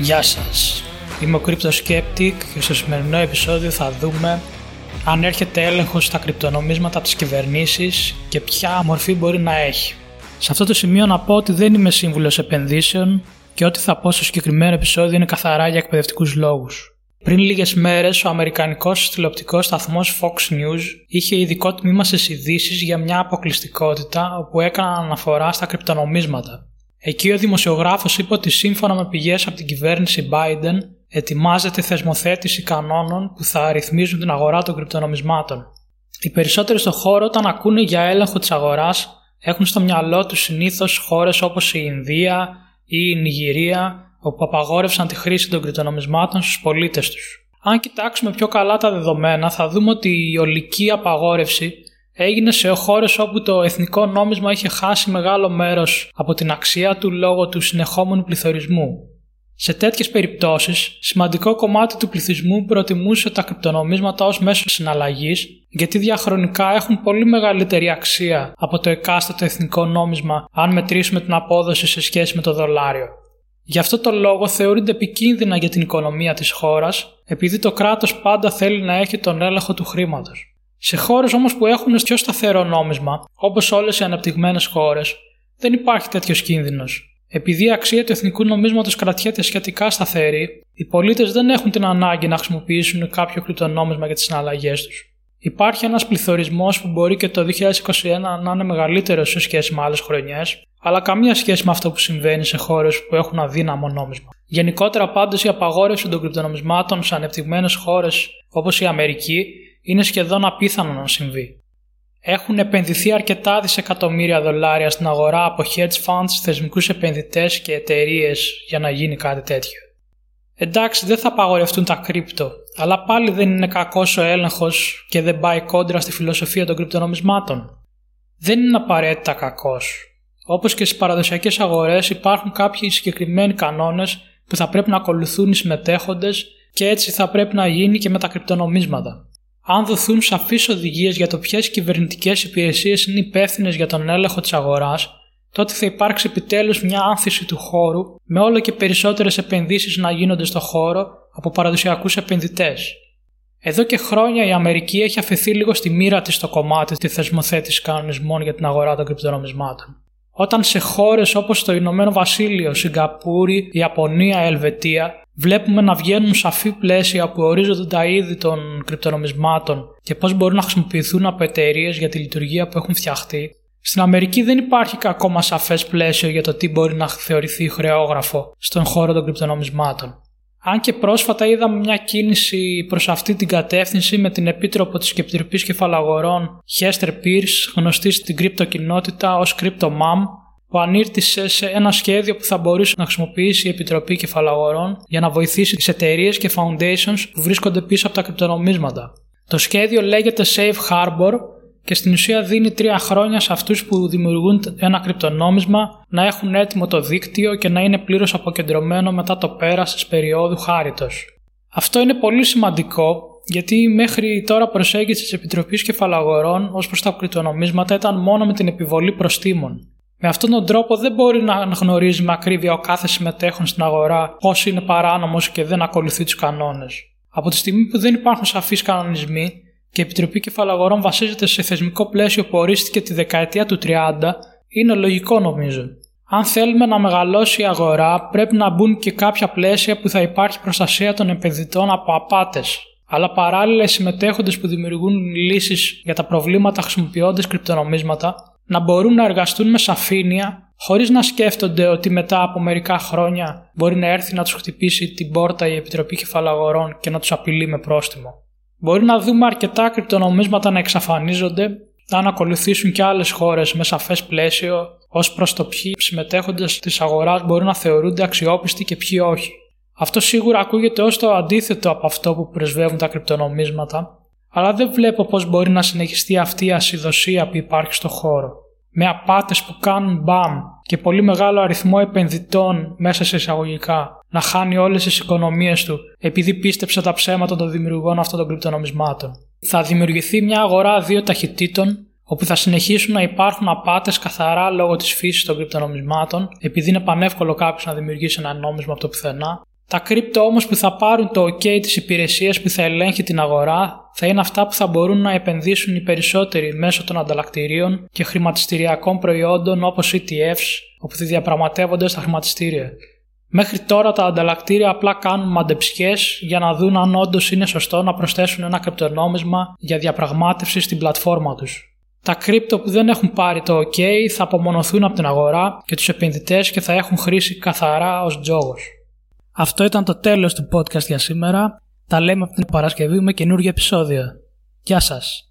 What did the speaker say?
Γεια σας, είμαι ο Skeptic και στο σημερινό επεισόδιο θα δούμε αν έρχεται έλεγχος στα κρυπτονομίσματα από τις κυβερνήσεις και ποια μορφή μπορεί να έχει. Σε αυτό το σημείο να πω ότι δεν είμαι σύμβουλος επενδύσεων και ό,τι θα πω στο συγκεκριμένο επεισόδιο είναι καθαρά για εκπαιδευτικούς λόγους. Πριν λίγες μέρες, ο Αμερικανικός τηλεοπτικός σταθμός Fox News είχε ειδικό τμήμα στις ειδήσεις για μια αποκλειστικότητα όπου έκαναν αναφορά στα κρυπτονομίσματα. Εκεί ο δημοσιογράφος είπε ότι σύμφωνα με πηγές από την κυβέρνηση Biden ετοιμάζεται θεσμοθέτηση κανόνων που θα ρυθμίζουν την αγορά των κρυπτονομισμάτων. Οι περισσότεροι στον χώρο, όταν ακούνε για έλεγχο της αγοράς, έχουν στο μυαλό τους συνήθως χώρες όπως η Ινδία ή η Νιγηρία όπου απαγόρευσαν τη χρήση των κρυπτονομισμάτων στους πολίτες τους. Αν κοιτάξουμε πιο καλά τα δεδομένα θα δούμε ότι η ολική απαγόρευση έγινε σε χώρες όπου το εθνικό νόμισμα είχε χάσει μεγάλο μέρος από την αξία του λόγω του συνεχόμενου πληθωρισμού. Σε τέτοιες περιπτώσεις, σημαντικό κομμάτι του πληθυσμού προτιμούσε τα κρυπτονομίσματα ως μέσο συναλλαγής, γιατί διαχρονικά έχουν πολύ μεγαλύτερη αξία από το εκάστοτε εθνικό νόμισμα, αν μετρήσουμε την απόδοση σε σχέση με το δολάριο. Γι' αυτό το λόγο θεωρείται επικίνδυνα για την οικονομία της χώρας, επειδή το κράτος πάντα θέλει να έχει τον έλεγχο του χρήματος. Σε χώρες όμως που έχουν πιο σταθερό νόμισμα, όπως όλες οι αναπτυγμένες χώρες, δεν υπάρχει τέτοιος κίνδυνος. Επειδή η αξία του εθνικού νομίσματος κρατιέται σχετικά σταθερή, οι πολίτες δεν έχουν την ανάγκη να χρησιμοποιήσουν κάποιο κρυπτονόμισμα για τις συναλλαγές τους. Υπάρχει ένας πληθωρισμός που μπορεί και το 2021 να είναι μεγαλύτερο σε σχέση με άλλες χρονιές, αλλά καμία σχέση με αυτό που συμβαίνει σε χώρες που έχουν αδύναμο νόμισμα. Γενικότερα, πάντως, η απαγόρευση των κρυπτονομισμάτων σε ανεπτυγμένες χώρες όπως η Αμερική είναι σχεδόν απίθανο να συμβεί. Έχουν επενδυθεί αρκετά δισεκατομμύρια δολάρια στην αγορά από hedge funds, θεσμικούς επενδυτές και εταιρείες για να γίνει κάτι τέτοιο. Εντάξει, δεν θα απαγορευτούν τα κρύπτο, αλλά πάλι δεν είναι κακός ο έλεγχος και δεν πάει κόντρα στη φιλοσοφία των κρυπτονομισμάτων. Δεν είναι απαραίτητα κακός. Όπως και στις παραδοσιακές αγορές, υπάρχουν κάποιοι συγκεκριμένοι κανόνες που θα πρέπει να ακολουθούν οι συμμετέχοντες και έτσι θα πρέπει να γίνει και με τα κρυπτονομίσματα. Αν δοθούν σαφείς οδηγίες για το ποιες κυβερνητικές υπηρεσίες είναι υπεύθυνες για τον έλεγχο της αγοράς, τότε θα υπάρξει επιτέλους μια άνθηση του χώρου με όλο και περισσότερες επενδύσεις να γίνονται στο χώρο από παραδοσιακούς επενδυτές. Εδώ και χρόνια η Αμερική έχει αφαιθεί λίγο στη μοίρα της στο κομμάτι τη θεσμοθέτηση κανονισμών για την αγορά των κρυπτονομισμάτων. Όταν σε χώρες όπως το Ηνωμένο Βασίλειο, Σιγκαπούρη, Ιαπωνία, Ελβετία βλέπουμε να βγαίνουν σαφή πλαίσια που ορίζονται τα είδη των κρυπτονομισμάτων και πώς μπορούν να χρησιμοποιηθούν από εταιρείες για τη λειτουργία που έχουν φτιαχτεί, στην Αμερική δεν υπάρχει ακόμα σαφές πλαίσιο για το τι μπορεί να θεωρηθεί χρεόγραφο στον χώρο των κρυπτονομισμάτων. Αν και πρόσφατα είδαμε μια κίνηση προς αυτή την κατεύθυνση με την Επίτροπο της Επιτροπής Κεφαλαγορών Hester Pierce, γνωστή στην κρυπτοκοινότητα ως CryptoMam, που ανήρτησε σε ένα σχέδιο που θα μπορούσε να χρησιμοποιήσει η Επιτροπή Κεφαλαγορών για να βοηθήσει τις εταιρείες και foundations που βρίσκονται πίσω από τα κρυπτονομίσματα. Το σχέδιο λέγεται Safe Harbor και στην ουσία δίνει τρία χρόνια σε αυτούς που δημιουργούν ένα κρυπτονόμισμα να έχουν έτοιμο το δίκτυο και να είναι πλήρως αποκεντρωμένο μετά το πέρας της περίοδου χάριτος. Αυτό είναι πολύ σημαντικό γιατί μέχρι τώρα προσέγγιση της Επιτροπής Κεφαλαγορών ως προς τα κρυπτονομίσματα ήταν μόνο με την επιβολή προστήμων. Με αυτόν τον τρόπο δεν μπορεί να γνωρίζει με ακρίβεια ο κάθε συμμετέχον στην αγορά πώς είναι παράνομος και δεν ακολουθεί τους κανόνες. Από τη στιγμή που δεν υπάρχουν σαφείς κανονισμοί, και η Επιτροπή Κεφαλαγορών βασίζεται σε θεσμικό πλαίσιο που ορίστηκε τη δεκαετία του 30, είναι λογικό νομίζω. Αν θέλουμε να μεγαλώσει η αγορά, πρέπει να μπουν και κάποια πλαίσια που θα υπάρχει προστασία των επενδυτών από απάτες. Αλλά παράλληλα οι συμμετέχοντες που δημιουργούν λύσεις για τα προβλήματα χρησιμοποιώντας κρυπτονομίσματα να μπορούν να εργαστούν με σαφήνεια χωρίς να σκέφτονται ότι μετά από μερικά χρόνια μπορεί να έρθει να τους χτυπήσει την πόρτα η Επιτροπή Κεφαλαγορών και να τους απειλεί με πρόστιμο. Μπορεί να δούμε αρκετά κρυπτονομίσματα να εξαφανίζονται αν ακολουθήσουν και άλλες χώρες με σαφές πλαίσιο ως προς το ποιοι συμμετέχοντες της αγοράς μπορούν να θεωρούνται αξιόπιστοι και ποιοι όχι. Αυτό σίγουρα ακούγεται ως το αντίθετο από αυτό που πρεσβεύουν τα κρυπτονομίσματα, αλλά δεν βλέπω πώς μπορεί να συνεχιστεί αυτή η ασυδοσία που υπάρχει στο χώρο. Με απάτες που κάνουν μπαμ και πολύ μεγάλο αριθμό επενδυτών μέσα σε εισαγωγικά να χάνει όλες τις οικονομίες του επειδή πίστεψε τα ψέματα των δημιουργών αυτών των κρυπτονομισμάτων. Θα δημιουργηθεί μια αγορά δύο ταχυτήτων όπου θα συνεχίσουν να υπάρχουν απάτες καθαρά λόγω της φύσης των κρυπτονομισμάτων, επειδή είναι πανεύκολο κάποιος να δημιουργήσει ένα νόμισμα από το πουθενά. Τα κρύπτο όμως που θα πάρουν το OK της υπηρεσίας που θα ελέγχει την αγορά θα είναι αυτά που θα μπορούν να επενδύσουν οι περισσότεροι μέσω των ανταλλακτηρίων και χρηματιστηριακών προϊόντων όπως ETFs όπου θα διαπραγματεύονται στα χρηματιστήρια. Μέχρι τώρα τα ανταλλακτήρια απλά κάνουν μαντεψιές για να δουν αν όντως είναι σωστό να προσθέσουν ένα κρυπτονόμισμα για διαπραγμάτευση στην πλατφόρμα τους. Τα κρύπτο που δεν έχουν πάρει το OK θα απομονωθούν από την αγορά και τους επενδυτές και θα έχουν χρήση καθαρά ως τζόγος. Αυτό ήταν το τέλος του podcast για σήμερα. Τα λέμε από την Παρασκευή με καινούργιο επεισόδιο. Γεια σας!